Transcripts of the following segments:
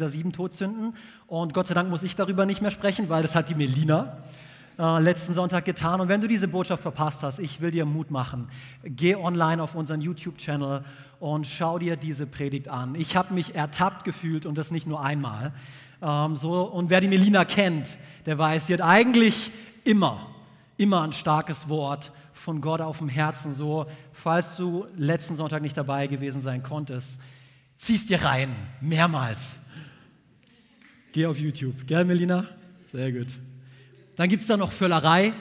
dieser sieben Todsünden. Und Gott sei Dank muss ich darüber nicht mehr sprechen, weil das hat die Melina äh, letzten Sonntag getan. Und wenn du diese Botschaft verpasst hast, ich will dir Mut machen. Geh online auf unseren YouTube-Channel und schau dir diese Predigt an. Ich habe mich ertappt gefühlt und das nicht nur einmal. Ähm, so, und wer die Melina kennt, der weiß, sie hat eigentlich immer, immer ein starkes Wort von Gott auf dem Herzen. So, falls du letzten Sonntag nicht dabei gewesen sein konntest, ziehst dir rein, mehrmals. Geh auf YouTube, gell, Melina? Sehr gut. Dann gibt es da noch Völlerei,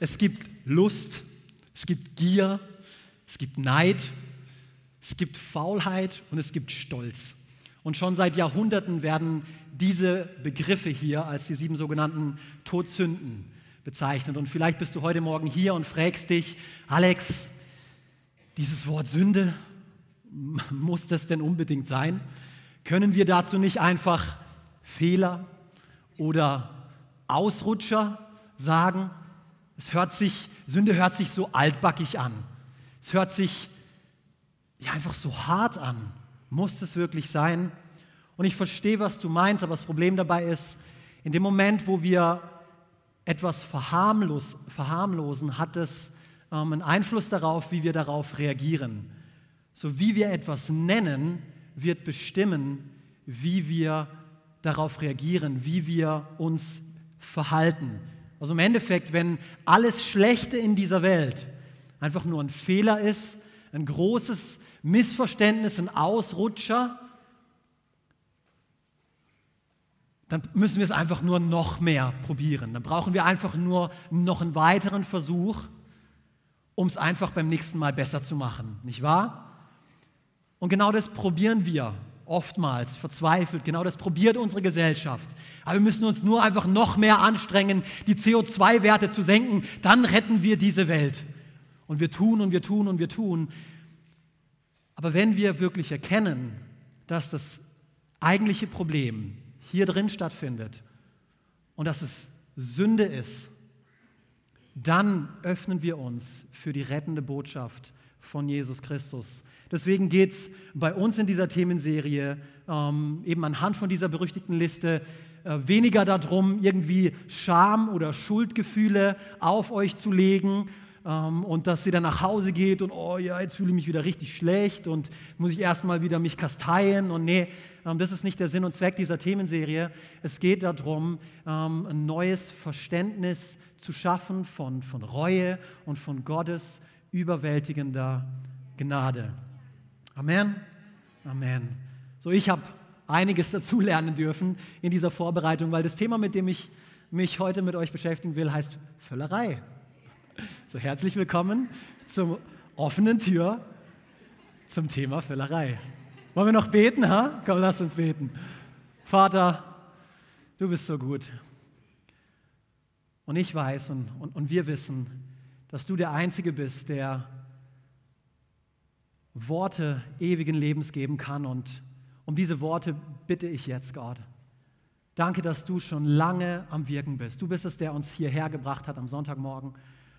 es gibt Lust, es gibt Gier, es gibt Neid, es gibt Faulheit und es gibt Stolz. Und schon seit Jahrhunderten werden diese Begriffe hier als die sieben sogenannten Todsünden bezeichnet. Und vielleicht bist du heute Morgen hier und fragst dich, Alex, dieses Wort Sünde, muss das denn unbedingt sein? Können wir dazu nicht einfach Fehler oder Ausrutscher sagen. Es hört sich, Sünde hört sich so altbackig an. Es hört sich ja, einfach so hart an. Muss es wirklich sein? Und ich verstehe, was du meinst, aber das Problem dabei ist, in dem Moment, wo wir etwas verharmlos, verharmlosen, hat es ähm, einen Einfluss darauf, wie wir darauf reagieren. So wie wir etwas nennen, wird bestimmen, wie wir darauf reagieren, wie wir uns verhalten. Also im Endeffekt, wenn alles Schlechte in dieser Welt einfach nur ein Fehler ist, ein großes Missverständnis, ein Ausrutscher, dann müssen wir es einfach nur noch mehr probieren. Dann brauchen wir einfach nur noch einen weiteren Versuch, um es einfach beim nächsten Mal besser zu machen. Nicht wahr? Und genau das probieren wir oftmals verzweifelt. Genau das probiert unsere Gesellschaft. Aber wir müssen uns nur einfach noch mehr anstrengen, die CO2-Werte zu senken. Dann retten wir diese Welt. Und wir tun und wir tun und wir tun. Aber wenn wir wirklich erkennen, dass das eigentliche Problem hier drin stattfindet und dass es Sünde ist, dann öffnen wir uns für die rettende Botschaft von Jesus Christus. Deswegen geht es bei uns in dieser Themenserie ähm, eben anhand von dieser berüchtigten Liste äh, weniger darum, irgendwie Scham oder Schuldgefühle auf euch zu legen ähm, und dass sie dann nach Hause geht und, oh ja, jetzt fühle ich mich wieder richtig schlecht und muss ich erstmal wieder mich kasteien und nee, ähm, das ist nicht der Sinn und Zweck dieser Themenserie. Es geht darum, ähm, ein neues Verständnis zu schaffen von, von Reue und von Gottes überwältigender Gnade. Amen. Amen. So, ich habe einiges dazulernen dürfen in dieser Vorbereitung, weil das Thema, mit dem ich mich heute mit euch beschäftigen will, heißt Völlerei. So, herzlich willkommen zur offenen Tür zum Thema Völlerei. Wollen wir noch beten, ha? Komm, lass uns beten. Vater, du bist so gut. Und ich weiß und, und, und wir wissen, dass du der Einzige bist, der Worte ewigen Lebens geben kann. Und um diese Worte bitte ich jetzt, Gott. Danke, dass du schon lange am Wirken bist. Du bist es, der uns hierher gebracht hat am Sonntagmorgen.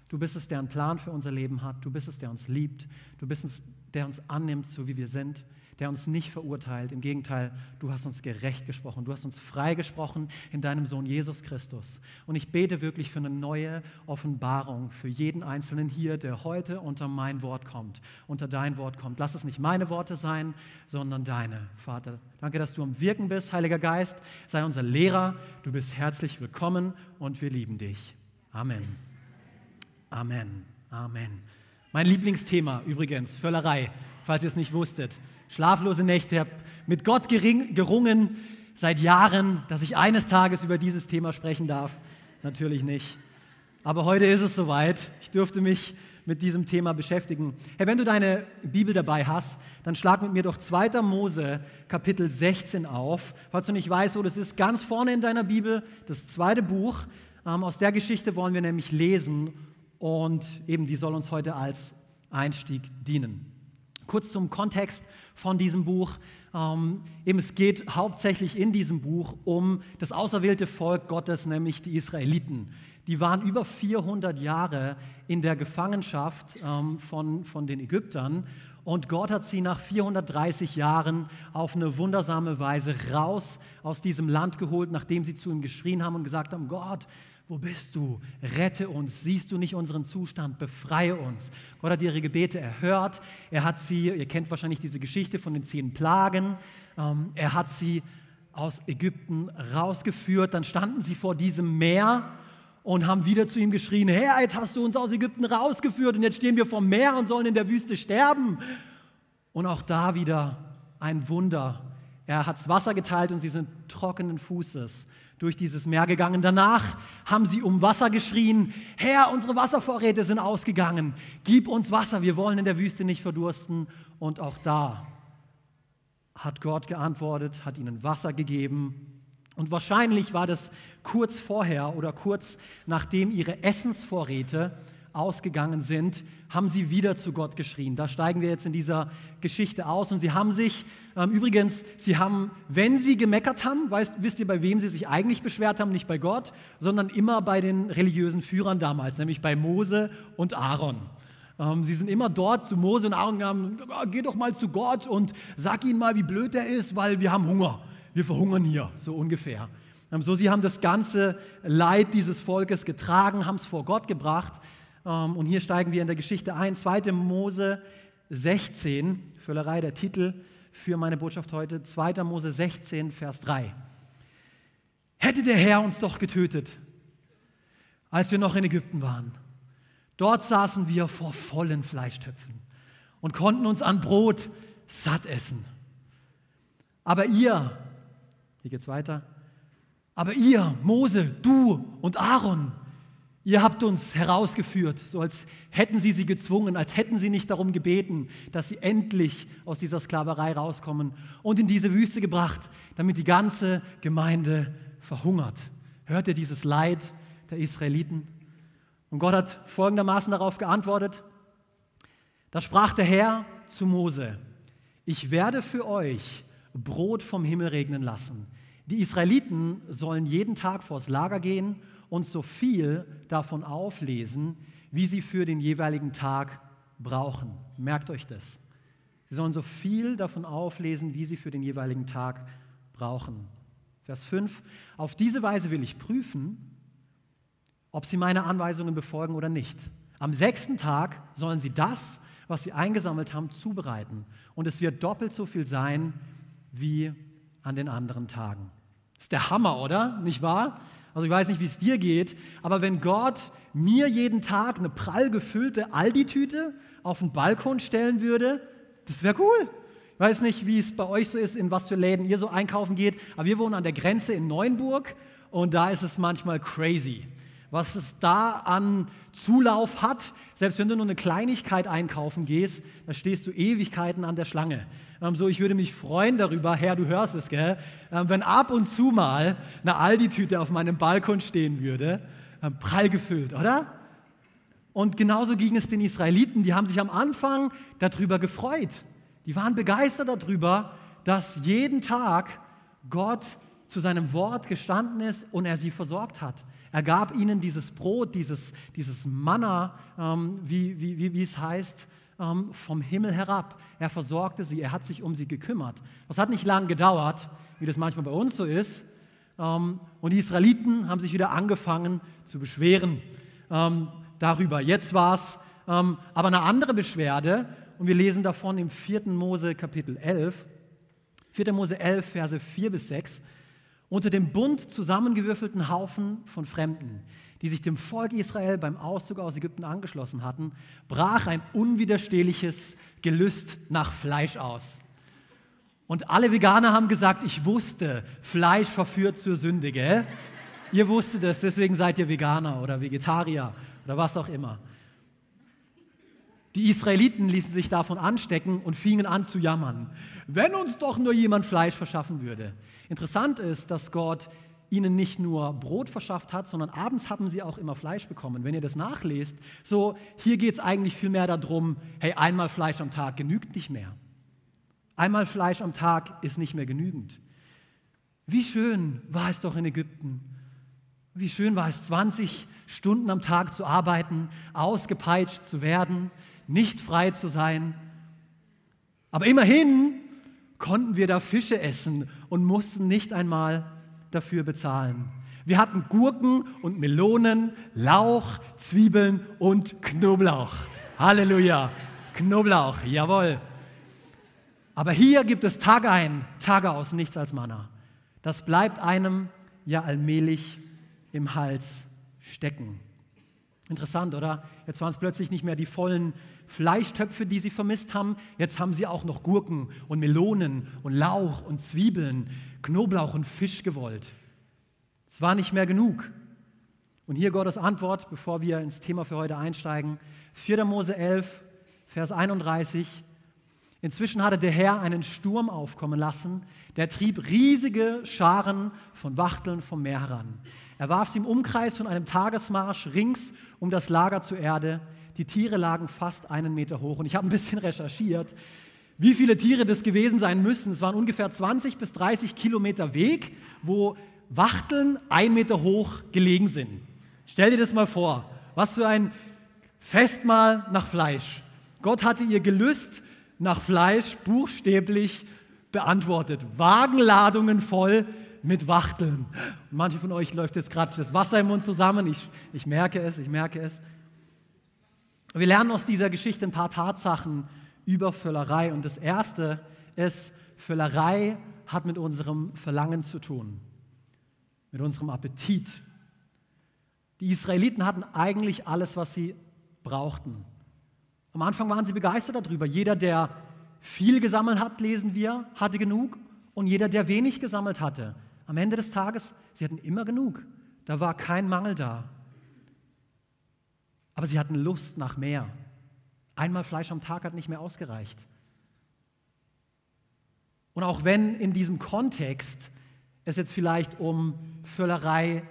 Du bist es, der einen Plan für unser Leben hat. Du bist es, der uns liebt. Du bist es, der uns annimmt, so wie wir sind der uns nicht verurteilt. Im Gegenteil, du hast uns gerecht gesprochen. Du hast uns frei gesprochen in deinem Sohn Jesus Christus. Und ich bete wirklich für eine neue Offenbarung für jeden Einzelnen hier, der heute unter mein Wort kommt, unter dein Wort kommt. Lass es nicht meine Worte sein, sondern deine, Vater. Danke, dass du am Wirken bist, Heiliger Geist. Sei unser Lehrer. Du bist herzlich willkommen und wir lieben dich. Amen. Amen. Amen. Mein Lieblingsthema übrigens, Völlerei, falls ihr es nicht wusstet schlaflose Nächte, habe mit Gott gerungen seit Jahren, dass ich eines Tages über dieses Thema sprechen darf. Natürlich nicht. Aber heute ist es soweit. Ich durfte mich mit diesem Thema beschäftigen. Hey, wenn du deine Bibel dabei hast, dann schlag mit mir doch 2. Mose Kapitel 16 auf. Falls du nicht weißt, wo das ist, ganz vorne in deiner Bibel, das zweite Buch. Ähm, aus der Geschichte wollen wir nämlich lesen und eben die soll uns heute als Einstieg dienen. Kurz zum Kontext von diesem Buch. Ähm, eben es geht hauptsächlich in diesem Buch um das auserwählte Volk Gottes, nämlich die Israeliten. Die waren über 400 Jahre in der Gefangenschaft ähm, von, von den Ägyptern Und Gott hat sie nach 430 Jahren auf eine wundersame Weise raus aus diesem Land geholt, nachdem sie zu ihm geschrien haben und gesagt haben, Gott, wo bist du? Rette uns. Siehst du nicht unseren Zustand? Befreie uns. Gott hat ihre Gebete erhört. Er hat sie, ihr kennt wahrscheinlich diese Geschichte von den zehn Plagen, ähm, er hat sie aus Ägypten rausgeführt. Dann standen sie vor diesem Meer und haben wieder zu ihm geschrien, Herr, jetzt hast du uns aus Ägypten rausgeführt und jetzt stehen wir vom Meer und sollen in der Wüste sterben. Und auch da wieder ein Wunder. Er hat das Wasser geteilt und sie sind trockenen Fußes durch dieses Meer gegangen. Danach haben sie um Wasser geschrien, Herr, unsere Wasservorräte sind ausgegangen, gib uns Wasser, wir wollen in der Wüste nicht verdursten. Und auch da hat Gott geantwortet, hat ihnen Wasser gegeben. Und wahrscheinlich war das kurz vorher oder kurz nachdem ihre Essensvorräte ausgegangen sind, haben sie wieder zu Gott geschrien. Da steigen wir jetzt in dieser Geschichte aus. Und sie haben sich, ähm, übrigens, sie haben, wenn sie gemeckert haben, weißt, wisst ihr, bei wem sie sich eigentlich beschwert haben? Nicht bei Gott, sondern immer bei den religiösen Führern damals, nämlich bei Mose und Aaron. Ähm, sie sind immer dort zu Mose und Aaron gegangen, geh doch mal zu Gott und sag ihnen mal, wie blöd er ist, weil wir haben Hunger. Wir verhungern hier, so ungefähr. Ähm, so, sie haben das ganze Leid dieses Volkes getragen, haben es vor Gott gebracht. Ähm, und hier steigen wir in der Geschichte ein. 2. Mose 16, Völlerei der Titel für meine Botschaft heute. 2. Mose 16, Vers 3. Hätte der Herr uns doch getötet, als wir noch in Ägypten waren. Dort saßen wir vor vollen Fleischtöpfen und konnten uns an Brot satt essen. Aber ihr, hier geht's weiter, aber ihr, Mose, du und Aaron, Ihr habt uns herausgeführt, so als hätten sie sie gezwungen, als hätten sie nicht darum gebeten, dass sie endlich aus dieser Sklaverei rauskommen und in diese Wüste gebracht, damit die ganze Gemeinde verhungert. Hört ihr dieses Leid der Israeliten? Und Gott hat folgendermaßen darauf geantwortet. Da sprach der Herr zu Mose, ich werde für euch Brot vom Himmel regnen lassen. Die Israeliten sollen jeden Tag vors Lager gehen und so viel davon auflesen, wie sie für den jeweiligen Tag brauchen. Merkt euch das. Sie sollen so viel davon auflesen, wie sie für den jeweiligen Tag brauchen. Vers 5. Auf diese Weise will ich prüfen, ob sie meine Anweisungen befolgen oder nicht. Am sechsten Tag sollen sie das, was sie eingesammelt haben, zubereiten. Und es wird doppelt so viel sein wie an den anderen Tagen. Ist der Hammer, oder? Nicht wahr? Also ich weiß nicht, wie es dir geht, aber wenn Gott mir jeden Tag eine prall gefüllte Aldi-Tüte auf den Balkon stellen würde, das wäre cool. Ich weiß nicht, wie es bei euch so ist, in was für Läden ihr so einkaufen geht, aber wir wohnen an der Grenze in Neuenburg und da ist es manchmal crazy was es da an Zulauf hat. Selbst wenn du nur eine Kleinigkeit einkaufen gehst, da stehst du Ewigkeiten an der Schlange. Ähm, so, ich würde mich freuen darüber, Herr, du hörst es, gell? Ähm, wenn ab und zu mal eine Aldi-Tüte auf meinem Balkon stehen würde, ähm, prall gefüllt, oder? Und genauso ging es den Israeliten, die haben sich am Anfang darüber gefreut. Die waren begeistert darüber, dass jeden Tag Gott zu seinem Wort gestanden ist und er sie versorgt hat. Er gab ihnen dieses Brot, dieses, dieses Manna, ähm, wie, wie, wie, wie es heißt, ähm, vom Himmel herab. Er versorgte sie, er hat sich um sie gekümmert. Das hat nicht lange gedauert, wie das manchmal bei uns so ist. Ähm, und die Israeliten haben sich wieder angefangen zu beschweren ähm, darüber. Jetzt war es ähm, aber eine andere Beschwerde und wir lesen davon im 4. Mose Kapitel 11. 4. Mose 11, Verse 4 bis 6 unter dem Bund zusammengewürfelten Haufen von Fremden, die sich dem Volk Israel beim Auszug aus Ägypten angeschlossen hatten, brach ein unwiderstehliches Gelüst nach Fleisch aus. Und alle Veganer haben gesagt, ich wusste, Fleisch verführt zur Sünde, gell? Ihr wusstet es, deswegen seid ihr Veganer oder Vegetarier oder was auch immer. Die Israeliten ließen sich davon anstecken und fingen an zu jammern. Wenn uns doch nur jemand Fleisch verschaffen würde. Interessant ist, dass Gott ihnen nicht nur Brot verschafft hat, sondern abends haben sie auch immer Fleisch bekommen. Wenn ihr das nachlest, so hier geht es eigentlich viel mehr darum, hey, einmal Fleisch am Tag genügt nicht mehr. Einmal Fleisch am Tag ist nicht mehr genügend. Wie schön war es doch in Ägypten. Wie schön war es, 20 Stunden am Tag zu arbeiten, ausgepeitscht zu werden, nicht frei zu sein. Aber immerhin konnten wir da Fische essen und mussten nicht einmal dafür bezahlen. Wir hatten Gurken und Melonen, Lauch, Zwiebeln und Knoblauch. Halleluja. Knoblauch, jawohl. Aber hier gibt es Tag ein, Tage aus, nichts als Manna. Das bleibt einem ja allmählich im Hals stecken. Interessant, oder? Jetzt waren es plötzlich nicht mehr die vollen Fleischtöpfe, die sie vermisst haben. Jetzt haben sie auch noch Gurken und Melonen und Lauch und Zwiebeln, Knoblauch und Fisch gewollt. Es war nicht mehr genug. Und hier Gottes Antwort, bevor wir ins Thema für heute einsteigen. 4. Mose 11, Vers 31. Inzwischen hatte der Herr einen Sturm aufkommen lassen, der trieb riesige Scharen von Wachteln vom Meer heran. Er warf sie im Umkreis von einem Tagesmarsch rings um das Lager zur Erde. Die Tiere lagen fast einen Meter hoch. Und ich habe ein bisschen recherchiert, wie viele Tiere das gewesen sein müssen. Es waren ungefähr 20 bis 30 Kilometer Weg, wo Wachteln ein Meter hoch gelegen sind. Stell dir das mal vor. Was für ein Festmahl nach Fleisch. Gott hatte ihr Gelüst nach Fleisch buchstäblich beantwortet. Wagenladungen voll mit Wachteln. Manche von euch läuft jetzt gerade das Wasser im Mund zusammen. Ich, ich merke es, ich merke es. Wir lernen aus dieser Geschichte ein paar Tatsachen über Völlerei. Und das erste ist, Völlerei hat mit unserem Verlangen zu tun, mit unserem Appetit. Die Israeliten hatten eigentlich alles, was sie brauchten. Am Anfang waren sie begeistert darüber. Jeder, der viel gesammelt hat, lesen wir, hatte genug. Und jeder, der wenig gesammelt hatte, am Ende des Tages, sie hatten immer genug. Da war kein Mangel da. Aber sie hatten Lust nach mehr. Einmal Fleisch am Tag hat nicht mehr ausgereicht. Und auch wenn in diesem Kontext es jetzt vielleicht um Völlerei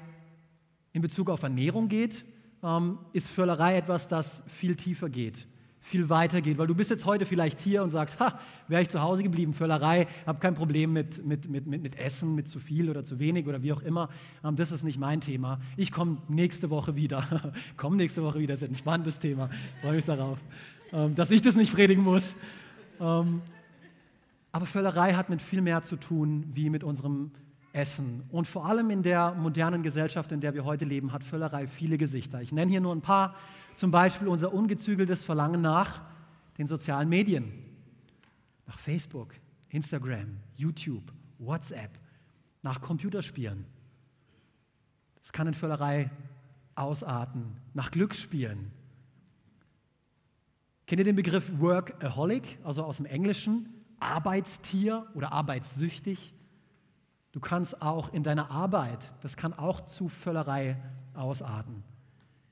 in Bezug auf Ernährung geht, ähm, ist Völlerei etwas, das viel tiefer geht viel weiter geht. Weil du bist jetzt heute vielleicht hier und sagst, ha, wäre ich zu Hause geblieben, Völlerei, habe kein Problem mit, mit, mit, mit, mit Essen, mit zu viel oder zu wenig oder wie auch immer. Ähm, das ist nicht mein Thema. Ich komme nächste Woche wieder. komme nächste Woche wieder, das ist ein spannendes Thema. Freue mich darauf, ähm, dass ich das nicht predigen muss. Ähm, aber Völlerei hat mit viel mehr zu tun, wie mit unserem Essen. Und vor allem in der modernen Gesellschaft, in der wir heute leben, hat Völlerei viele Gesichter. Ich nenne hier nur ein paar. Zum Beispiel unser ungezügeltes Verlangen nach den sozialen Medien, nach Facebook, Instagram, YouTube, WhatsApp, nach Computerspielen. Das kann in Völlerei ausarten, nach Glücksspielen. Kennt ihr den Begriff Workaholic, also aus dem Englischen? Arbeitstier oder arbeitssüchtig? Du kannst auch in deiner Arbeit, das kann auch zu Völlerei ausarten.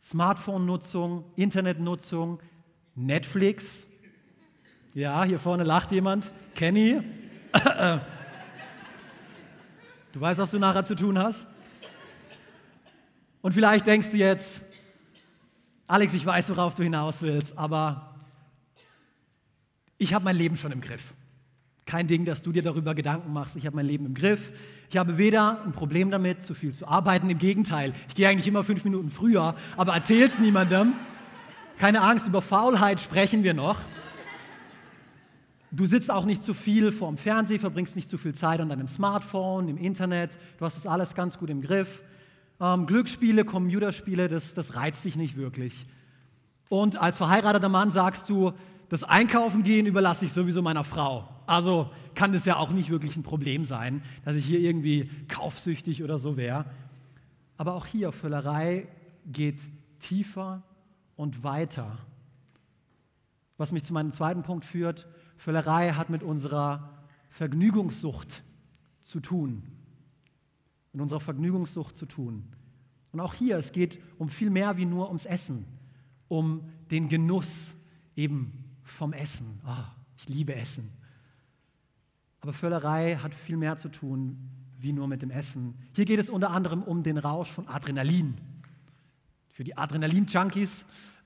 Smartphone-Nutzung, Internetnutzung, Netflix. Ja, hier vorne lacht jemand. Kenny. Du weißt, was du nachher zu tun hast. Und vielleicht denkst du jetzt, Alex, ich weiß, worauf du hinaus willst, aber ich habe mein Leben schon im Griff. Kein Ding, dass du dir darüber Gedanken machst. Ich habe mein Leben im Griff. Ich habe weder ein Problem damit, zu viel zu arbeiten. Im Gegenteil, ich gehe eigentlich immer fünf Minuten früher, aber erzähl es niemandem. Keine Angst, über Faulheit sprechen wir noch. Du sitzt auch nicht zu viel vorm Fernseher, verbringst nicht zu viel Zeit an deinem Smartphone, im Internet. Du hast das alles ganz gut im Griff. Ähm, Glücksspiele, Computerspiele, das, das reizt dich nicht wirklich. Und als verheirateter Mann sagst du, das Einkaufen gehen überlasse ich sowieso meiner Frau. Also kann das ja auch nicht wirklich ein Problem sein, dass ich hier irgendwie kaufsüchtig oder so wäre. Aber auch hier, Völlerei geht tiefer und weiter. Was mich zu meinem zweiten Punkt führt, Völlerei hat mit unserer Vergnügungssucht zu tun. Mit unserer Vergnügungssucht zu tun. Und auch hier, es geht um viel mehr wie nur ums Essen, um den Genuss eben vom Essen. Oh, ich liebe Essen. Aber Völlerei hat viel mehr zu tun wie nur mit dem Essen. Hier geht es unter anderem um den Rausch von Adrenalin. Für die Adrenalin-Junkies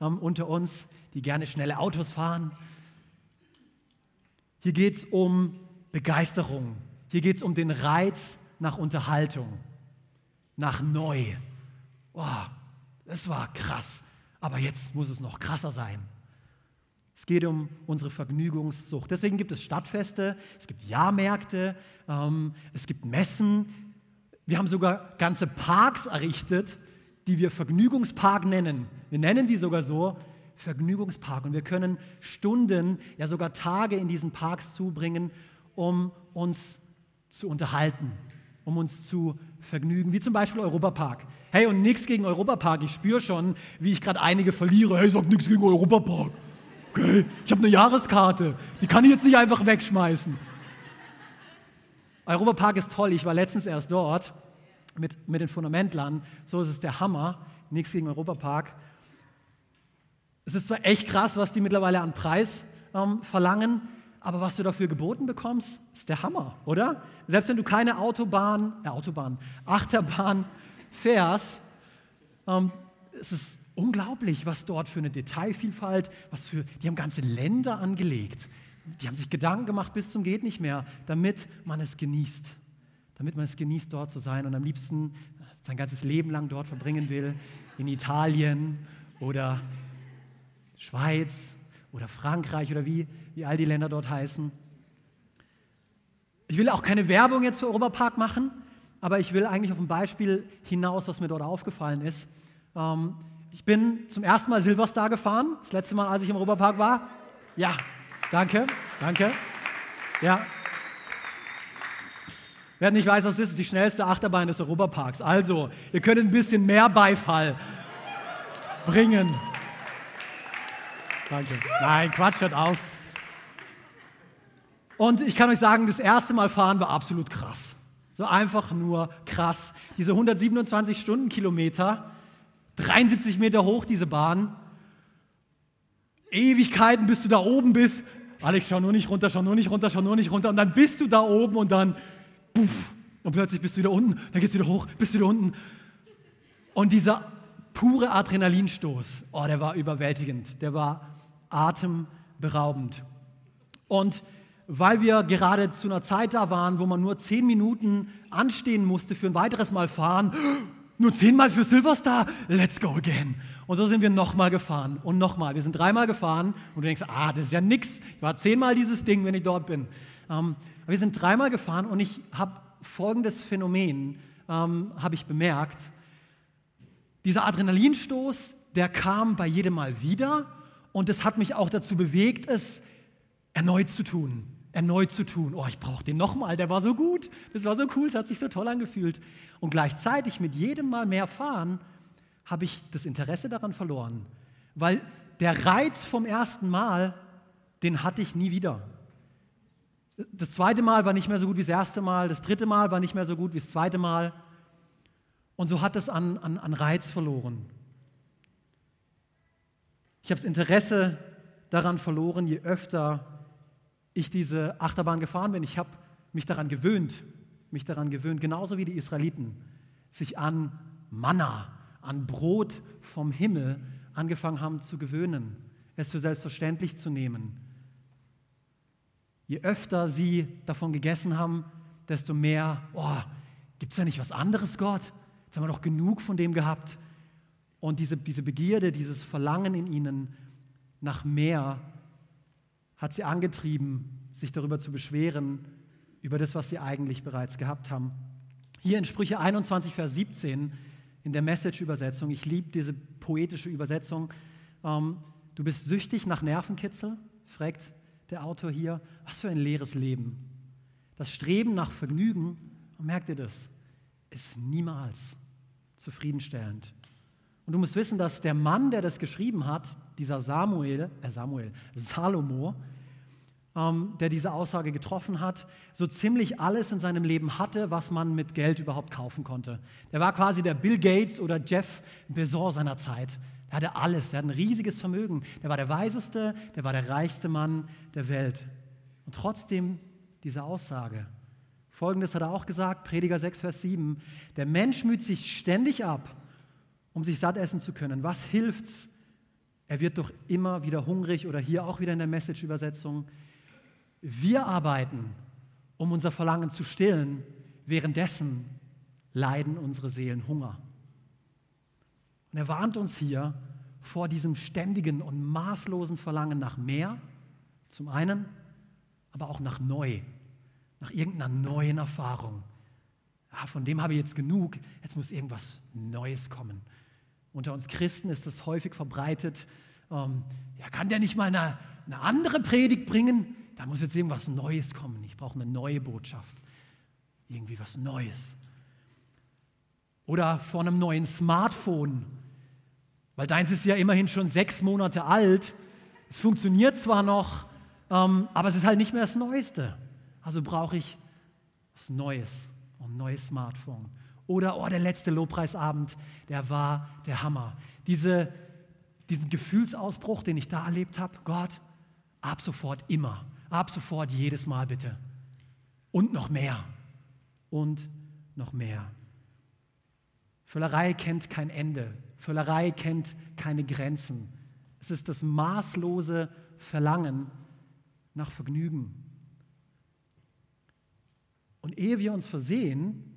ähm, unter uns, die gerne schnelle Autos fahren. Hier geht es um Begeisterung. Hier geht es um den Reiz nach Unterhaltung, nach Neu. Oh, das war krass, aber jetzt muss es noch krasser sein. Es geht um unsere Vergnügungssucht. Deswegen gibt es Stadtfeste, es gibt Jahrmärkte, ähm, es gibt Messen. Wir haben sogar ganze Parks errichtet, die wir Vergnügungspark nennen. Wir nennen die sogar so Vergnügungspark. Und wir können Stunden, ja sogar Tage in diesen Parks zubringen, um uns zu unterhalten, um uns zu vergnügen, wie zum Beispiel Europapark. Hey, und nichts gegen Europapark. Ich spüre schon, wie ich gerade einige verliere. Hey, sag nichts gegen Europapark. Okay, ich habe eine Jahreskarte. Die kann ich jetzt nicht einfach wegschmeißen. Europapark ist toll. Ich war letztens erst dort mit, mit den Fundamentlern. So ist es der Hammer. Nichts gegen Europapark. Es ist zwar echt krass, was die mittlerweile an Preis ähm, verlangen, aber was du dafür geboten bekommst, ist der Hammer, oder? Selbst wenn du keine Autobahn, äh, Autobahn, Achterbahn fährst, ähm, es ist unglaublich, was dort für eine Detailvielfalt, was für, die haben ganze Länder angelegt. Die haben sich Gedanken gemacht bis zum geht nicht mehr, damit man es genießt. Damit man es genießt, dort zu sein und am liebsten sein ganzes Leben lang dort verbringen will, in Italien oder Schweiz oder Frankreich oder wie, wie all die Länder dort heißen. Ich will auch keine Werbung jetzt für Europapark machen, aber ich will eigentlich auf ein Beispiel hinaus, was mir dort aufgefallen ist. Ähm, ich bin zum ersten Mal Silverstar gefahren, das letzte Mal, als ich im Europapark war. Ja, danke, danke. Ja. Wer nicht weiß, was das ist, die schnellste Achterbahn des Europaparks. Also, ihr könnt ein bisschen mehr Beifall bringen. Danke. Nein, Quatsch, hört auf. Und ich kann euch sagen, das erste Mal fahren war absolut krass. So einfach nur krass. Diese 127 Stundenkilometer, 73 Meter hoch diese Bahn. Ewigkeiten, bis du da oben bist. Alex, schau nur nicht runter, schau nur nicht runter, schau nur nicht runter. Und dann bist du da oben und dann, puff, und plötzlich bist du wieder unten, dann gehst du wieder hoch, bist du wieder unten. Und dieser pure Adrenalinstoß, oh, der war überwältigend. Der war atemberaubend. Und weil wir gerade zu einer Zeit da waren, wo man nur zehn Minuten anstehen musste für ein weiteres Mal fahren, nur zehnmal für Silverstar, let's go again. Und so sind wir nochmal gefahren und nochmal. Wir sind dreimal gefahren und du denkst, ah, das ist ja nix. Ich war zehnmal dieses Ding, wenn ich dort bin. Ähm, wir sind dreimal gefahren und ich habe folgendes Phänomen ähm, habe ich bemerkt. Dieser Adrenalinstoß, der kam bei jedem Mal wieder und es hat mich auch dazu bewegt, es erneut zu tun. Erneut zu tun. Oh, ich brauche den nochmal, der war so gut, das war so cool, es hat sich so toll angefühlt. Und gleichzeitig mit jedem Mal mehr fahren, habe ich das Interesse daran verloren. Weil der Reiz vom ersten Mal, den hatte ich nie wieder. Das zweite Mal war nicht mehr so gut wie das erste Mal, das dritte Mal war nicht mehr so gut wie das zweite Mal. Und so hat es an, an, an Reiz verloren. Ich habe das Interesse daran verloren, je öfter ich diese Achterbahn gefahren bin. Ich habe mich daran gewöhnt, mich daran gewöhnt, genauso wie die Israeliten, sich an Manna, an Brot vom Himmel angefangen haben zu gewöhnen, es für selbstverständlich zu nehmen. Je öfter sie davon gegessen haben, desto mehr, oh, gibt es da nicht was anderes, Gott? Jetzt haben wir doch genug von dem gehabt. Und diese, diese Begierde, dieses Verlangen in ihnen nach mehr hat sie angetrieben, sich darüber zu beschweren, über das, was sie eigentlich bereits gehabt haben. Hier in Sprüche 21, Vers 17, in der Message-Übersetzung, ich liebe diese poetische Übersetzung, ähm, du bist süchtig nach Nervenkitzel, fragt der Autor hier, was für ein leeres Leben. Das Streben nach Vergnügen, merkt ihr das, ist niemals zufriedenstellend. Und du musst wissen, dass der Mann, der das geschrieben hat, dieser Samuel, äh Samuel, Salomo, ähm, der diese Aussage getroffen hat, so ziemlich alles in seinem Leben hatte, was man mit Geld überhaupt kaufen konnte. Der war quasi der Bill Gates oder Jeff Bezos seiner Zeit. Er hatte alles, er hat ein riesiges Vermögen. Der war der weiseste, der war der reichste Mann der Welt. Und trotzdem diese Aussage. Folgendes hat er auch gesagt, Prediger 6, Vers 7. Der Mensch müht sich ständig ab um sich satt essen zu können. Was hilft's? Er wird doch immer wieder hungrig oder hier auch wieder in der Message-Übersetzung. Wir arbeiten, um unser Verlangen zu stillen, währenddessen leiden unsere Seelen Hunger. Und er warnt uns hier vor diesem ständigen und maßlosen Verlangen nach mehr, zum einen, aber auch nach neu, nach irgendeiner neuen Erfahrung. Ja, von dem habe ich jetzt genug, jetzt muss irgendwas Neues kommen. Unter uns Christen ist das häufig verbreitet. Ähm, ja, kann der nicht mal eine, eine andere Predigt bringen? Da muss jetzt irgendwas Neues kommen. Ich brauche eine neue Botschaft. Irgendwie was Neues. Oder vor einem neuen Smartphone. Weil deins ist ja immerhin schon sechs Monate alt. Es funktioniert zwar noch, ähm, aber es ist halt nicht mehr das Neueste. Also brauche ich was Neues, ein neues Smartphone. Oder, oh, der letzte Lobpreisabend, der war der Hammer. Diese, diesen Gefühlsausbruch, den ich da erlebt habe, Gott, ab sofort immer, ab sofort jedes Mal bitte. Und noch mehr. Und noch mehr. Völlerei kennt kein Ende. Völlerei kennt keine Grenzen. Es ist das maßlose Verlangen nach Vergnügen. Und ehe wir uns versehen,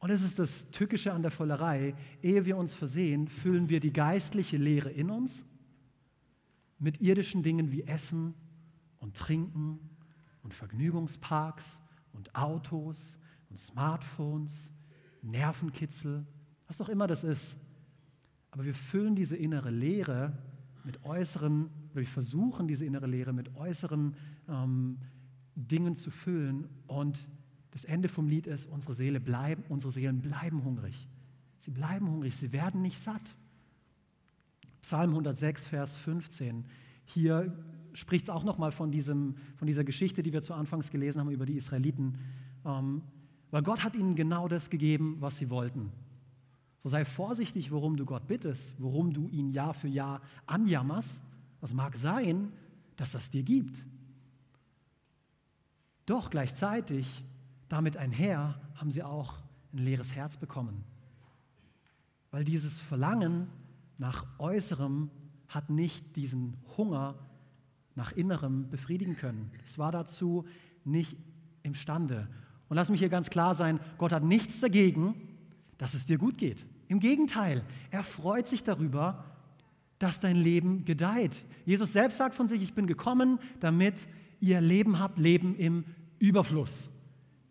und es ist das Tückische an der Vollerei, ehe wir uns versehen, füllen wir die geistliche Lehre in uns mit irdischen Dingen wie Essen und Trinken und Vergnügungsparks und Autos und Smartphones, Nervenkitzel, was auch immer das ist. Aber wir füllen diese innere Lehre mit äußeren, oder wir versuchen diese innere Lehre mit äußeren ähm, Dingen zu füllen und das Ende vom Lied ist, unsere, Seele bleiben, unsere Seelen bleiben hungrig. Sie bleiben hungrig, sie werden nicht satt. Psalm 106, Vers 15. Hier spricht es auch nochmal von, von dieser Geschichte, die wir zu Anfangs gelesen haben über die Israeliten. Ähm, weil Gott hat ihnen genau das gegeben, was sie wollten. So sei vorsichtig, worum du Gott bittest, worum du ihn Jahr für Jahr anjammerst. Es mag sein, dass das dir gibt. Doch gleichzeitig damit einher haben sie auch ein leeres Herz bekommen. Weil dieses Verlangen nach Äußerem hat nicht diesen Hunger nach Innerem befriedigen können. Es war dazu nicht imstande. Und lass mich hier ganz klar sein, Gott hat nichts dagegen, dass es dir gut geht. Im Gegenteil, er freut sich darüber, dass dein Leben gedeiht. Jesus selbst sagt von sich, ich bin gekommen, damit ihr Leben habt, Leben im Überfluss.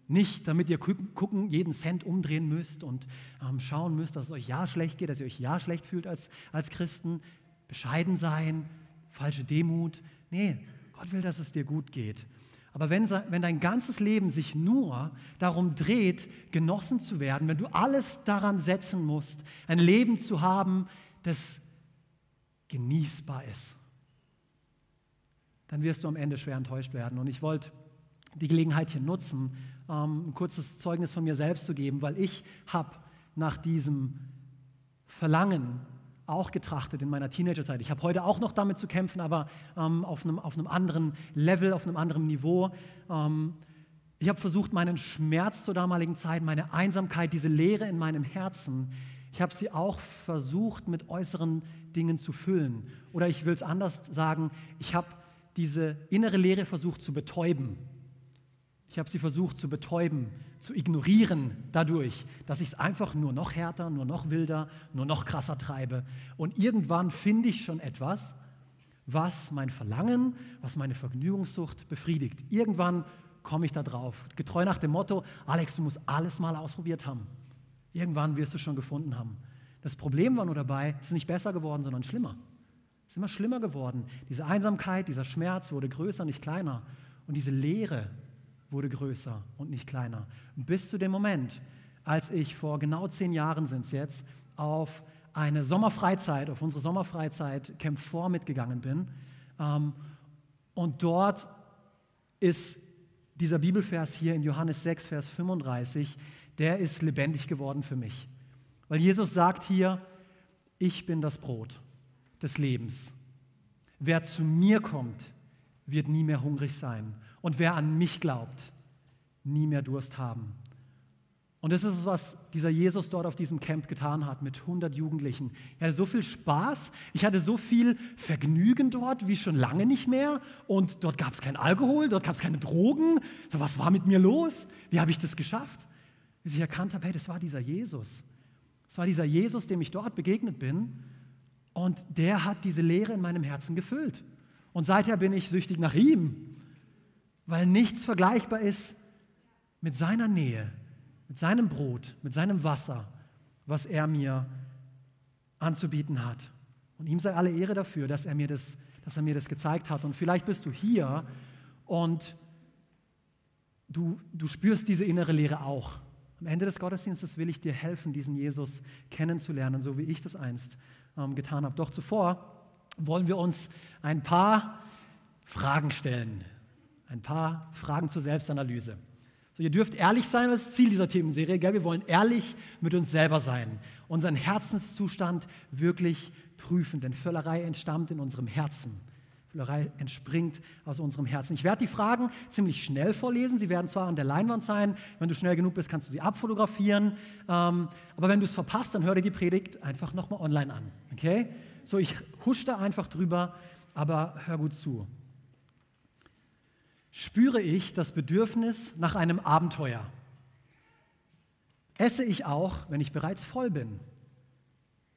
Nicht, damit ihr gucken, jeden Cent umdrehen müsst und ähm, schauen müsst, dass es euch ja schlecht geht, dass ihr euch ja schlecht fühlt als, als Christen. Bescheiden sein, falsche Demut. Nee, Gott will, dass es dir gut geht. Aber wenn, wenn dein ganzes Leben sich nur darum dreht, genossen zu werden, wenn du alles daran setzen musst, ein Leben zu haben, das genießbar ist, dann wirst du am Ende schwer enttäuscht werden. Und ich wollte die Gelegenheit hier nutzen, ähm, ein kurzes Zeugnis von mir selbst zu geben, weil ich habe nach diesem Verlangen auch getrachtet in meiner Teenagerzeit. Ich habe heute auch noch damit zu kämpfen, aber ähm, auf, einem, auf einem anderen Level, auf einem anderen Niveau. Ähm, ich habe versucht, meinen Schmerz zur damaligen Zeit, meine Einsamkeit, diese Leere in meinem Herzen, ich habe sie auch versucht, mit äußeren Dingen zu füllen. Oder ich will es anders sagen, ich habe diese innere Leere versucht zu betäuben. Ich habe sie versucht zu betäuben, zu ignorieren dadurch, dass ich es einfach nur noch härter, nur noch wilder, nur noch krasser treibe. Und irgendwann finde ich schon etwas, was mein Verlangen, was meine Vergnügungssucht befriedigt. Irgendwann komme ich da drauf. Getreu nach dem Motto, Alex, du musst alles mal ausprobiert haben. Irgendwann wirst du schon gefunden haben. Das Problem war nur dabei, es ist nicht besser geworden, sondern schlimmer. Es ist immer schlimmer geworden. Diese Einsamkeit, dieser Schmerz wurde größer, nicht kleiner. Und diese Leere, wurde größer und nicht kleiner. Bis zu dem Moment, als ich vor genau zehn Jahren sind es jetzt, auf eine Sommerfreizeit, auf unsere Sommerfreizeit Camp 4 mitgegangen bin. Ähm, und dort ist dieser Bibelvers hier in Johannes 6, Vers 35, der ist lebendig geworden für mich. Weil Jesus sagt hier, ich bin das Brot des Lebens. Wer zu mir kommt, wird nie mehr hungrig sein. Und wer an mich glaubt, nie mehr Durst haben. Und das ist es, was dieser Jesus dort auf diesem Camp getan hat mit 100 Jugendlichen. Er hatte so viel Spaß, ich hatte so viel Vergnügen dort wie schon lange nicht mehr. Und dort gab es kein Alkohol, dort gab es keine Drogen. So, was war mit mir los? Wie habe ich das geschafft? Bis ich erkannt habe, hey, das war dieser Jesus. Das war dieser Jesus, dem ich dort begegnet bin. Und der hat diese Leere in meinem Herzen gefüllt. Und seither bin ich süchtig nach ihm, weil nichts vergleichbar ist mit seiner Nähe, mit seinem Brot, mit seinem Wasser, was er mir anzubieten hat. Und ihm sei alle Ehre dafür, dass er mir das, dass er mir das gezeigt hat. Und vielleicht bist du hier und du, du spürst diese innere Leere auch. Am Ende des Gottesdienstes will ich dir helfen, diesen Jesus kennenzulernen, so wie ich das einst ähm, getan habe. Doch zuvor wollen wir uns ein paar Fragen stellen. Ein paar Fragen zur Selbstanalyse. So, ihr dürft ehrlich sein, das ist Ziel dieser Themenserie. Gell? Wir wollen ehrlich mit uns selber sein, unseren Herzenszustand wirklich prüfen, denn Völlerei entstammt in unserem Herzen. Völlerei entspringt aus unserem Herzen. Ich werde die Fragen ziemlich schnell vorlesen. Sie werden zwar an der Leinwand sein. Wenn du schnell genug bist, kannst du sie abfotografieren. Ähm, aber wenn du es verpasst, dann hör dir die Predigt einfach nochmal online an. Okay? So, ich husch da einfach drüber, aber hör gut zu spüre ich das Bedürfnis nach einem Abenteuer. Esse ich auch, wenn ich bereits voll bin?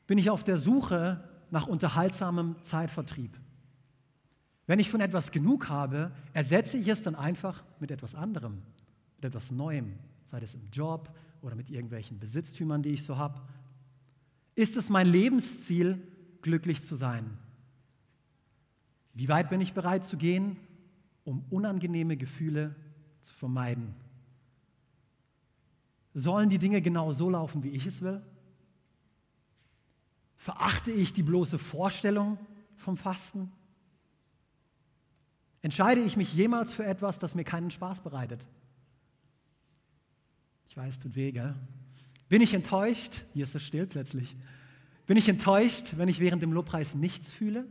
Bin ich auf der Suche nach unterhaltsamem Zeitvertrieb? Wenn ich von etwas genug habe, ersetze ich es dann einfach mit etwas anderem, mit etwas Neuem, sei es im Job oder mit irgendwelchen Besitztümern, die ich so habe. Ist es mein Lebensziel, glücklich zu sein? Wie weit bin ich bereit zu gehen, um unangenehme Gefühle zu vermeiden. Sollen die Dinge genau so laufen, wie ich es will? Verachte ich die bloße Vorstellung vom Fasten? Entscheide ich mich jemals für etwas, das mir keinen Spaß bereitet? Ich weiß, tut weh, gell? Bin ich enttäuscht? Hier ist es still plötzlich. Bin ich enttäuscht, wenn ich während dem Lobpreis nichts fühle?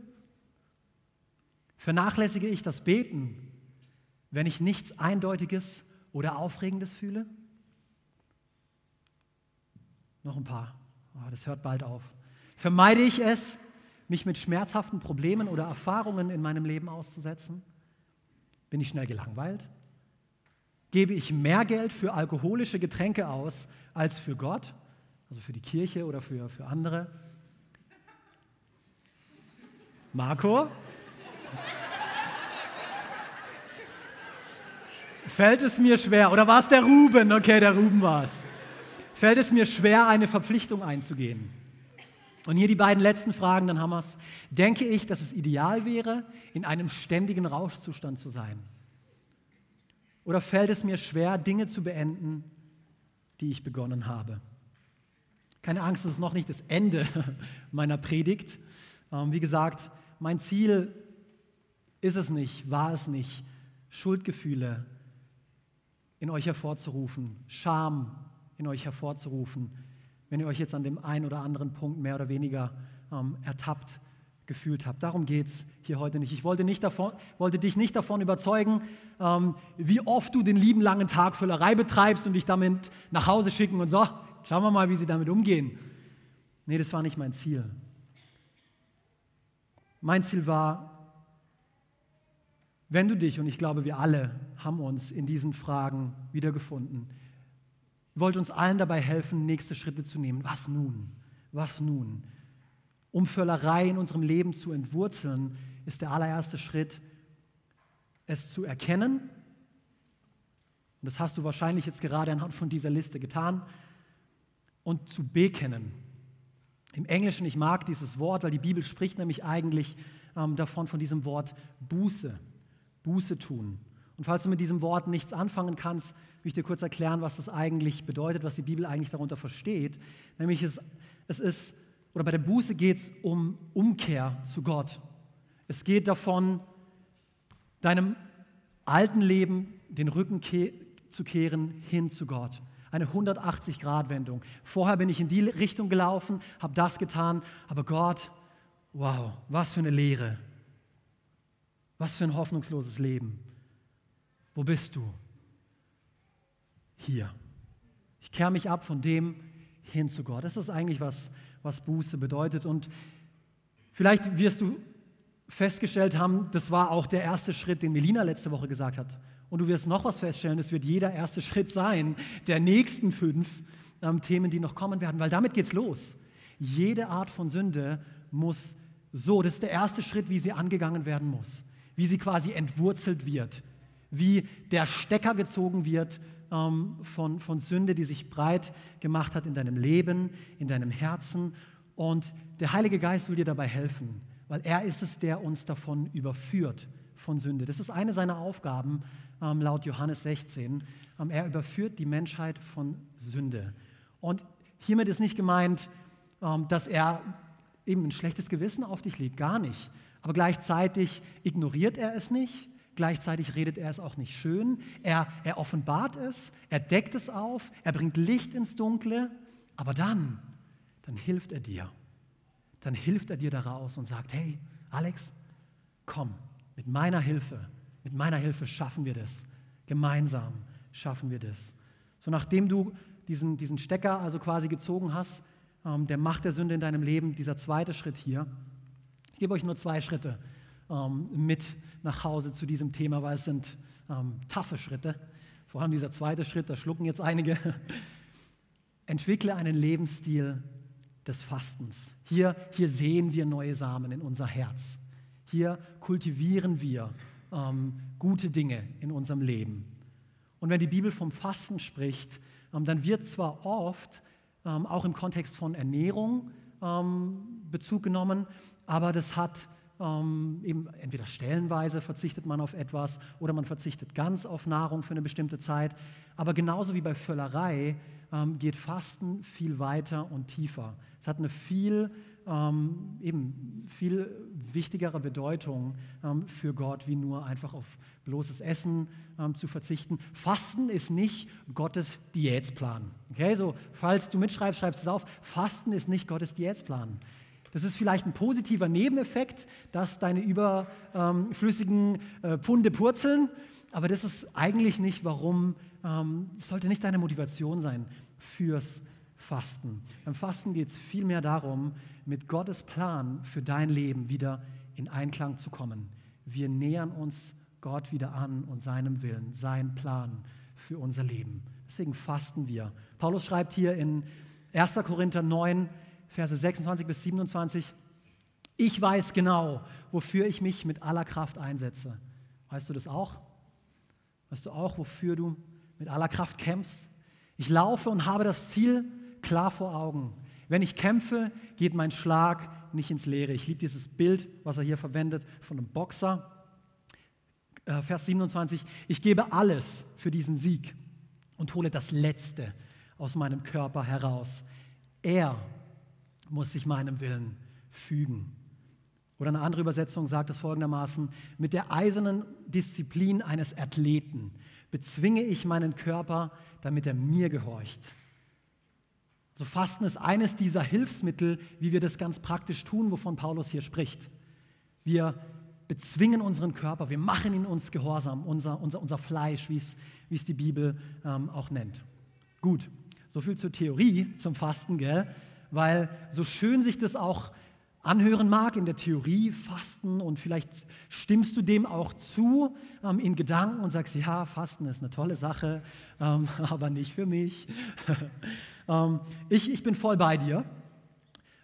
Vernachlässige ich das Beten, wenn ich nichts Eindeutiges oder Aufregendes fühle? Noch ein paar. Oh, das hört bald auf. Vermeide ich es, mich mit schmerzhaften Problemen oder Erfahrungen in meinem Leben auszusetzen? Bin ich schnell gelangweilt? Gebe ich mehr Geld für alkoholische Getränke aus als für Gott, also für die Kirche oder für, für andere? Marco? Fällt es mir schwer, oder war es der Ruben? Okay, der Ruben war es. Fällt es mir schwer, eine Verpflichtung einzugehen? Und hier die beiden letzten Fragen, dann haben wir es. Denke ich, dass es ideal wäre, in einem ständigen Rauschzustand zu sein? Oder fällt es mir schwer, Dinge zu beenden, die ich begonnen habe? Keine Angst, das ist noch nicht das Ende meiner Predigt. Ähm, wie gesagt, mein Ziel ist es nicht, war es nicht, Schuldgefühle in euch hervorzurufen, Scham in euch hervorzurufen, wenn ihr euch jetzt an dem einen oder anderen Punkt mehr oder weniger ähm, ertappt gefühlt habt. Darum geht es hier heute nicht. Ich wollte, nicht davon, wollte dich nicht davon überzeugen, ähm, wie oft du den lieben langen Tag Füllerei betreibst und dich damit nach Hause schicken und so, schauen wir mal, wie sie damit umgehen. Nee, das war nicht mein Ziel. Mein Ziel war, wenn du dich, und ich glaube, wir alle haben uns in diesen Fragen wiedergefunden, wollt uns allen dabei helfen, nächste Schritte zu nehmen. Was nun? Was nun? Um Völlerei in unserem Leben zu entwurzeln, ist der allererste Schritt, es zu erkennen. Und das hast du wahrscheinlich jetzt gerade anhand von dieser Liste getan. Und zu bekennen. Im Englischen, ich mag dieses Wort, weil die Bibel spricht nämlich eigentlich ähm, davon, von diesem Wort Buße. Buße tun. Und falls du mit diesem Wort nichts anfangen kannst, will ich dir kurz erklären, was das eigentlich bedeutet, was die Bibel eigentlich darunter versteht. Nämlich es, es ist, oder bei der Buße geht es um Umkehr zu Gott. Es geht davon, deinem alten Leben den Rücken ke zu kehren hin zu Gott. Eine 180-Grad-Wendung. Vorher bin ich in die Richtung gelaufen, habe das getan, aber Gott, wow, was für eine Lehre. Was für ein hoffnungsloses Leben. Wo bist du? Hier. Ich kehre mich ab von dem hin zu Gott. Das ist eigentlich, was, was Buße bedeutet. Und vielleicht wirst du festgestellt haben, das war auch der erste Schritt, den Melina letzte Woche gesagt hat. Und du wirst noch was feststellen, das wird jeder erste Schritt sein, der nächsten fünf ähm, Themen, die noch kommen werden, weil damit geht's los. Jede Art von Sünde muss So, das ist der erste Schritt, wie sie angegangen werden muss, wie sie quasi entwurzelt wird, wie der Stecker gezogen wird ähm, von, von Sünde, die sich breit gemacht hat in deinem Leben, in deinem Herzen. Und der Heilige Geist will dir dabei helfen, weil er ist es, der uns davon überführt, von Sünde. Das ist eine seiner Aufgaben ähm, laut Johannes 16. Ähm, er überführt die Menschheit von Sünde. Und hiermit ist nicht gemeint, ähm, dass er eben ein schlechtes Gewissen auf dich legt, gar nicht. Aber gleichzeitig ignoriert er es nicht, gleichzeitig redet er es auch nicht schön. Er, er offenbart es, er deckt es auf, er bringt Licht ins Dunkle, aber dann, dann hilft er dir. Dann hilft er dir daraus und sagt, hey, Alex, komm, mit meiner Hilfe, mit meiner Hilfe schaffen wir das. Gemeinsam schaffen wir das. So nachdem du diesen, diesen Stecker also quasi gezogen hast, ähm, der Macht der Sünde in deinem Leben, dieser zweite Schritt hier. Gebe euch nur zwei Schritte ähm, mit nach Hause zu diesem Thema, weil es sind ähm, taffe Schritte. Vor allem dieser zweite Schritt, da schlucken jetzt einige. Entwickle einen Lebensstil des Fastens. Hier, hier sehen wir neue Samen in unser Herz. Hier kultivieren wir ähm, gute Dinge in unserem Leben. Und wenn die Bibel vom Fasten spricht, ähm, dann wird zwar oft ähm, auch im Kontext von Ernährung ähm, Bezug genommen, aber das hat ähm, eben entweder stellenweise verzichtet man auf etwas oder man verzichtet ganz auf Nahrung für eine bestimmte Zeit. Aber genauso wie bei Völlerei ähm, geht Fasten viel weiter und tiefer. Es hat eine viel ähm, eben viel wichtigere Bedeutung ähm, für Gott, wie nur einfach auf bloßes Essen ähm, zu verzichten. Fasten ist nicht Gottes Diätplan. Okay, so falls du mitschreibst, schreibst es auf. Fasten ist nicht Gottes Diätplan. Das ist vielleicht ein positiver Nebeneffekt, dass deine überflüssigen äh, Pfunde purzeln, aber das ist eigentlich nicht, warum, ähm, es sollte nicht deine Motivation sein fürs Fasten. Beim Fasten geht es vielmehr darum, mit Gottes Plan für dein Leben wieder in Einklang zu kommen. Wir nähern uns Gott wieder an und seinem Willen, sein Plan für unser Leben. Deswegen fasten wir. Paulus schreibt hier in 1. Korinther 9, Verse 26 bis 27, ich weiß genau, wofür ich mich mit aller Kraft einsetze. Weißt du das auch? Weißt du auch, wofür du mit aller Kraft kämpfst? Ich laufe und habe das Ziel klar vor Augen. Wenn ich kämpfe, geht mein Schlag nicht ins Leere. Ich liebe dieses Bild, was er hier verwendet, von einem Boxer. Äh, Vers 27, ich gebe alles für diesen Sieg und hole das Letzte aus meinem Körper heraus. Er muss sich meinem Willen fügen. Oder eine andere Übersetzung sagt es folgendermaßen, mit der eisernen Disziplin eines Athleten bezwinge ich meinen Körper, damit er mir gehorcht. So Fasten ist eines dieser Hilfsmittel, wie wir das ganz praktisch tun, wovon Paulus hier spricht. Wir bezwingen unseren Körper, wir machen ihn uns gehorsam, unser, unser, unser Fleisch, wie es die Bibel ähm, auch nennt. Gut, so viel zur Theorie, zum Fasten, gell? Weil so schön sich das auch anhören mag in der Theorie, Fasten und vielleicht stimmst du dem auch zu ähm, in Gedanken und sagst, ja, Fasten ist eine tolle Sache, ähm, aber nicht für mich. ähm, ich, ich bin voll bei dir,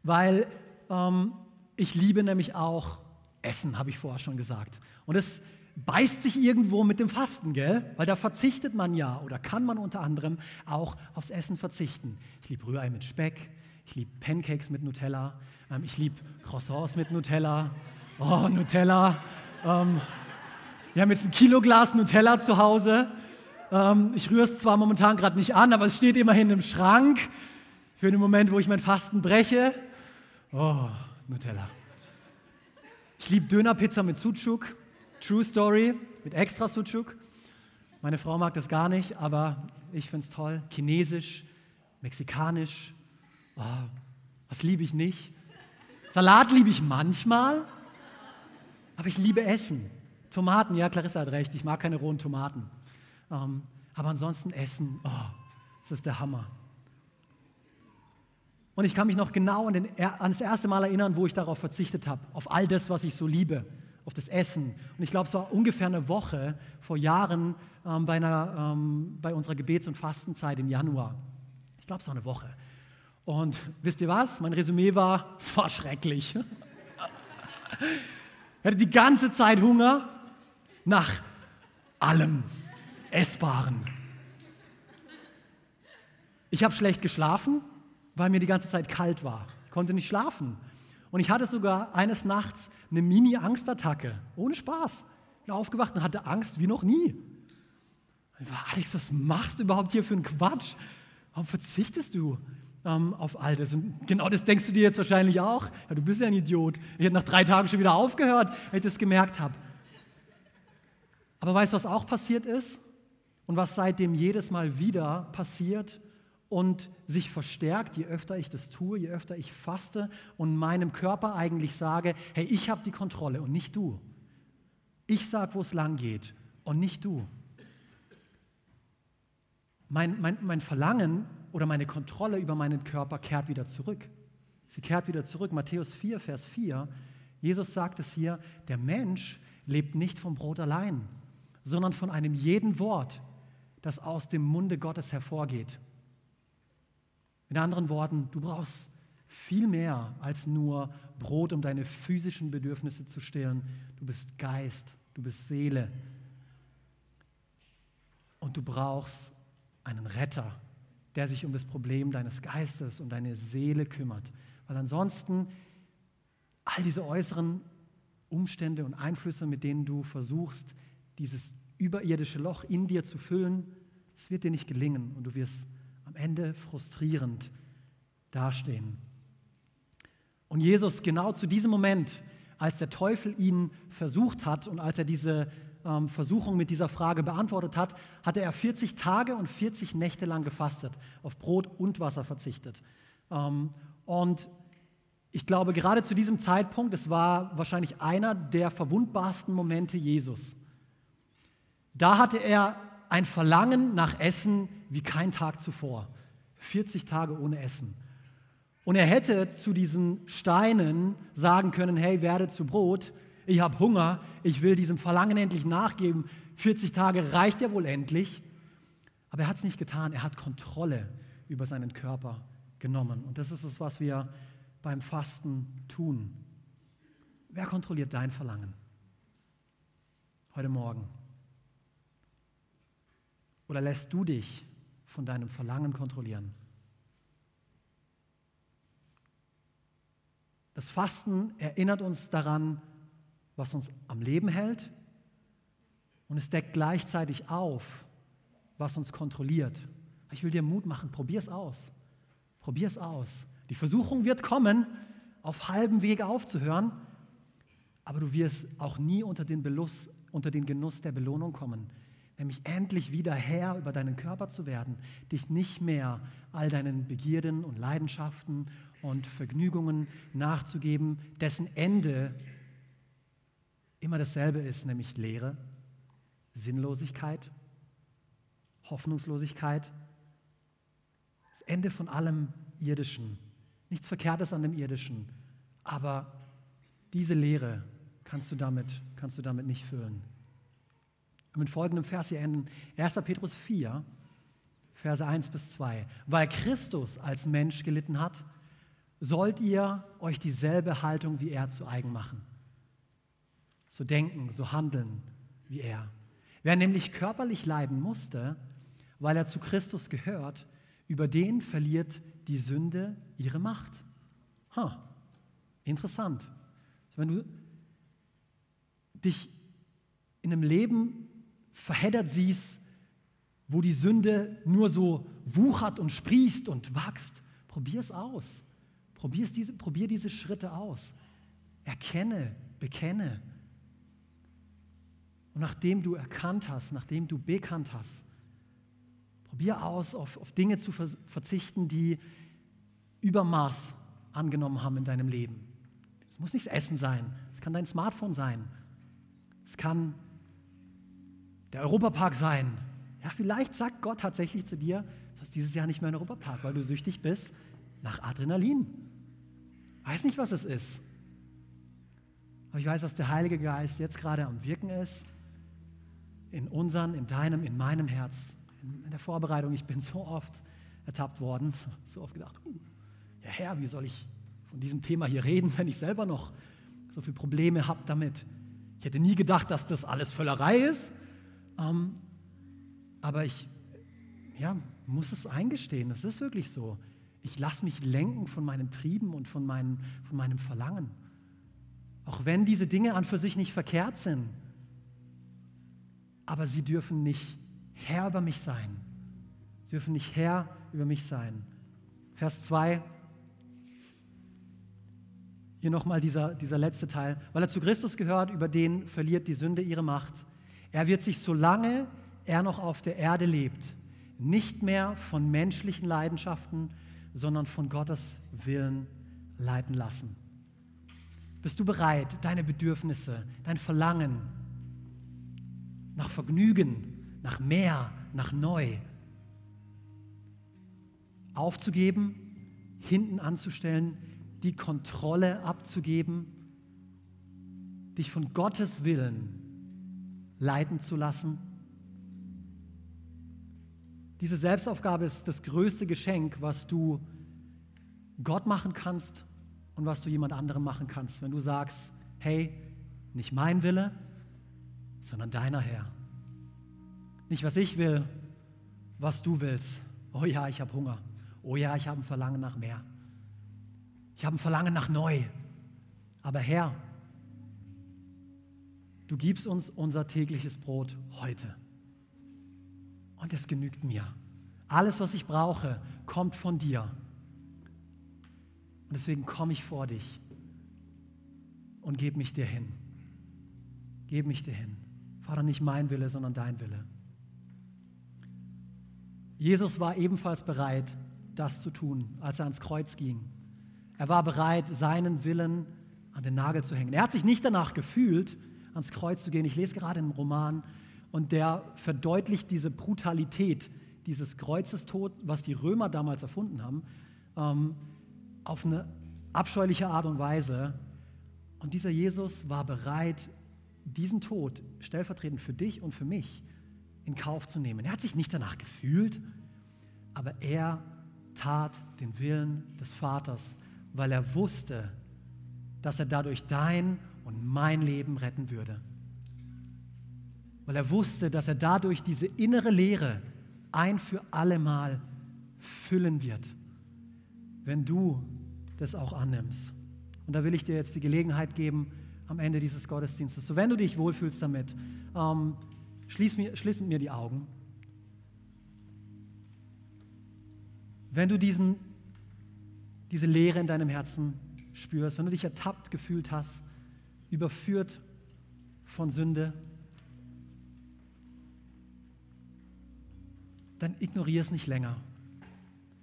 weil ähm, ich liebe nämlich auch Essen, habe ich vorher schon gesagt. Und es beißt sich irgendwo mit dem Fasten, gell? Weil da verzichtet man ja oder kann man unter anderem auch aufs Essen verzichten. Ich liebe Rührei mit Speck, ich liebe Pancakes mit Nutella. Ähm, ich liebe Croissants mit Nutella. Oh, Nutella. Ähm, wir haben jetzt ein Kiloglas Nutella zu Hause. Ähm, ich rühre es zwar momentan gerade nicht an, aber es steht immerhin im Schrank für den Moment, wo ich mein Fasten breche. Oh, Nutella. Ich liebe Dönerpizza mit Sucuk. True Story mit extra Sucuk. Meine Frau mag das gar nicht, aber ich finde es toll. Chinesisch, mexikanisch, Oh, was liebe ich nicht? Salat liebe ich manchmal, aber ich liebe Essen. Tomaten, ja, Clarissa hat recht, ich mag keine rohen Tomaten. Ähm, aber ansonsten Essen, oh, das ist der Hammer. Und ich kann mich noch genau an, den, an das erste Mal erinnern, wo ich darauf verzichtet habe, auf all das, was ich so liebe, auf das Essen. Und ich glaube, es war ungefähr eine Woche vor Jahren ähm, bei, einer, ähm, bei unserer Gebets- und Fastenzeit im Januar. Ich glaube, es war eine Woche. Und wisst ihr was? Mein Resümee war, es war schrecklich. Ich hatte die ganze Zeit Hunger nach allem Essbaren. Ich habe schlecht geschlafen, weil mir die ganze Zeit kalt war. Ich konnte nicht schlafen. Und ich hatte sogar eines Nachts eine Mini-Angstattacke. Ohne Spaß. Ich bin aufgewacht und hatte Angst wie noch nie. Ich war, Alex, was machst du überhaupt hier für einen Quatsch? Warum verzichtest du ähm, auf all das? Und genau das denkst du dir jetzt wahrscheinlich auch. Ja, du bist ja ein Idiot. Ich hätte nach drei Tagen schon wieder aufgehört, wenn ich das gemerkt habe. Aber weißt du, was auch passiert ist? Und was seitdem jedes Mal wieder passiert und sich verstärkt, je öfter ich das tue, je öfter ich faste und meinem Körper eigentlich sage, hey, ich habe die Kontrolle und nicht du. Ich sage, wo es lang geht und nicht du. Mein, mein, mein Verlangen oder meine Kontrolle über meinen Körper kehrt wieder zurück. Sie kehrt wieder zurück. Matthäus 4, Vers 4. Jesus sagt es hier, der Mensch lebt nicht vom Brot allein, sondern von einem jeden Wort, das aus dem Munde Gottes hervorgeht. Mit anderen Worten, du brauchst viel mehr als nur Brot, um deine physischen Bedürfnisse zu stillen. Du bist Geist, du bist Seele. Und du brauchst einen Retter, der sich um das Problem deines Geistes und deine Seele kümmert. Weil ansonsten all diese äußeren Umstände und Einflüsse, mit denen du versuchst, dieses überirdische Loch in dir zu füllen, es wird dir nicht gelingen und du wirst am Ende frustrierend dastehen. Und Jesus genau zu diesem Moment, als der Teufel ihn versucht hat und als er diese ähm, Versuchung mit dieser Frage beantwortet hat, hatte er 40 Tage und 40 Nächte lang gefastet, auf Brot und Wasser verzichtet. Ähm, und ich glaube, gerade zu diesem Zeitpunkt, es war wahrscheinlich einer der verwundbarsten Momente Jesus. Da hatte er ein Verlangen nach Essen wie kein Tag zuvor. 40 Tage ohne Essen. Und er hätte zu diesen Steinen sagen können, hey, werde zu Brot, ich habe Hunger, ich will diesem Verlangen endlich nachgeben. 40 Tage reicht ja wohl endlich. Aber er hat es nicht getan, er hat Kontrolle über seinen Körper genommen. Und das ist es, was wir beim Fasten tun. Wer kontrolliert dein Verlangen? Heute Morgen. Oder lässt du dich von deinem Verlangen kontrollieren? Das Fasten erinnert uns daran, was uns am Leben hält und es deckt gleichzeitig auf, was uns kontrolliert. Ich will dir Mut machen, probier es aus. Probier es aus. Die Versuchung wird kommen, auf halbem Weg aufzuhören, aber du wirst auch nie unter den, Beluss, unter den Genuss der Belohnung kommen nämlich endlich wieder Herr über deinen Körper zu werden, dich nicht mehr all deinen Begierden und Leidenschaften und Vergnügungen nachzugeben, dessen Ende immer dasselbe ist, nämlich Leere, Sinnlosigkeit, Hoffnungslosigkeit, das Ende von allem Irdischen. Nichts Verkehrtes an dem Irdischen, aber diese Leere kannst du damit, kannst du damit nicht füllen. Und mit folgendem Vers hier enden. 1. Petrus 4, Verse 1 bis 2. Weil Christus als Mensch gelitten hat, sollt ihr euch dieselbe Haltung wie er zu eigen machen. So denken, so handeln wie er. Wer nämlich körperlich leiden musste, weil er zu Christus gehört, über den verliert die Sünde ihre Macht. Huh. Interessant. Wenn du dich in einem Leben verheddert siehst, wo die Sünde nur so wuchert und sprießt und wächst, probier es aus. Probier, diese, probier diese Schritte aus. Erkenne, bekenne. Und nachdem du erkannt hast, nachdem du bekannt hast, probier aus, auf, auf Dinge zu verzichten, die Übermaß angenommen haben in deinem Leben. Es muss nicht das Essen sein, es kann dein Smartphone sein, es kann der Europapark sein. Ja, vielleicht sagt Gott tatsächlich zu dir, du hast dieses Jahr nicht mehr einen Europapark, weil du süchtig bist nach Adrenalin. Weiß nicht, was es ist. Aber ich weiß, dass der Heilige Geist jetzt gerade am Wirken ist. In unseren, in deinem, in meinem Herz. In der Vorbereitung, ich bin so oft ertappt worden, so oft gedacht, uh, ja Herr, wie soll ich von diesem Thema hier reden, wenn ich selber noch so viele Probleme habe damit. Ich hätte nie gedacht, dass das alles Völlerei ist, ähm, aber ich ja, muss es eingestehen, es ist wirklich so. Ich lasse mich lenken von meinen Trieben und von, meinen, von meinem Verlangen. Auch wenn diese Dinge an für sich nicht verkehrt sind. Aber sie dürfen nicht Herr über mich sein. Sie dürfen nicht Herr über mich sein. Vers 2. Hier nochmal dieser, dieser letzte Teil. Weil er zu Christus gehört, über den verliert die Sünde ihre Macht. Er wird sich, solange er noch auf der Erde lebt, nicht mehr von menschlichen Leidenschaften, sondern von Gottes Willen leiten lassen. Bist du bereit, deine Bedürfnisse, dein Verlangen nach Vergnügen, nach mehr, nach neu aufzugeben, hinten anzustellen, die Kontrolle abzugeben, dich von Gottes Willen leiten zu lassen? Diese Selbstaufgabe ist das größte Geschenk, was du Gott machen kannst und was du jemand anderem machen kannst. Wenn du sagst, hey, nicht mein Wille, sondern deiner Herr. Nicht was ich will, was du willst. Oh ja, ich habe Hunger. Oh ja, ich habe ein Verlangen nach mehr. Ich habe ein Verlangen nach neu. Aber Herr, du gibst uns unser tägliches Brot heute. Und es genügt mir. Alles, was ich brauche, kommt von dir. Und deswegen komme ich vor dich und gebe mich dir hin. Gebe mich dir hin. Vater, nicht mein Wille, sondern dein Wille. Jesus war ebenfalls bereit, das zu tun, als er ans Kreuz ging. Er war bereit, seinen Willen an den Nagel zu hängen. Er hat sich nicht danach gefühlt, ans Kreuz zu gehen. Ich lese gerade einen Roman und der verdeutlicht diese Brutalität dieses Kreuzestod, was die Römer damals erfunden haben, ähm, auf eine abscheuliche Art und Weise. Und dieser Jesus war bereit, diesen Tod stellvertretend für dich und für mich in Kauf zu nehmen. Er hat sich nicht danach gefühlt, aber er tat den Willen des Vaters, weil er wusste, dass er dadurch dein und mein Leben retten würde weil er wusste, dass er dadurch diese innere Leere ein für allemal füllen wird, wenn du das auch annimmst. Und da will ich dir jetzt die Gelegenheit geben, am Ende dieses Gottesdienstes, so wenn du dich wohlfühlst damit, ähm, schließ, mir, schließ mit mir die Augen. Wenn du diesen, diese Leere in deinem Herzen spürst, wenn du dich ertappt gefühlt hast, überführt von Sünde, dann ignoriere es nicht länger.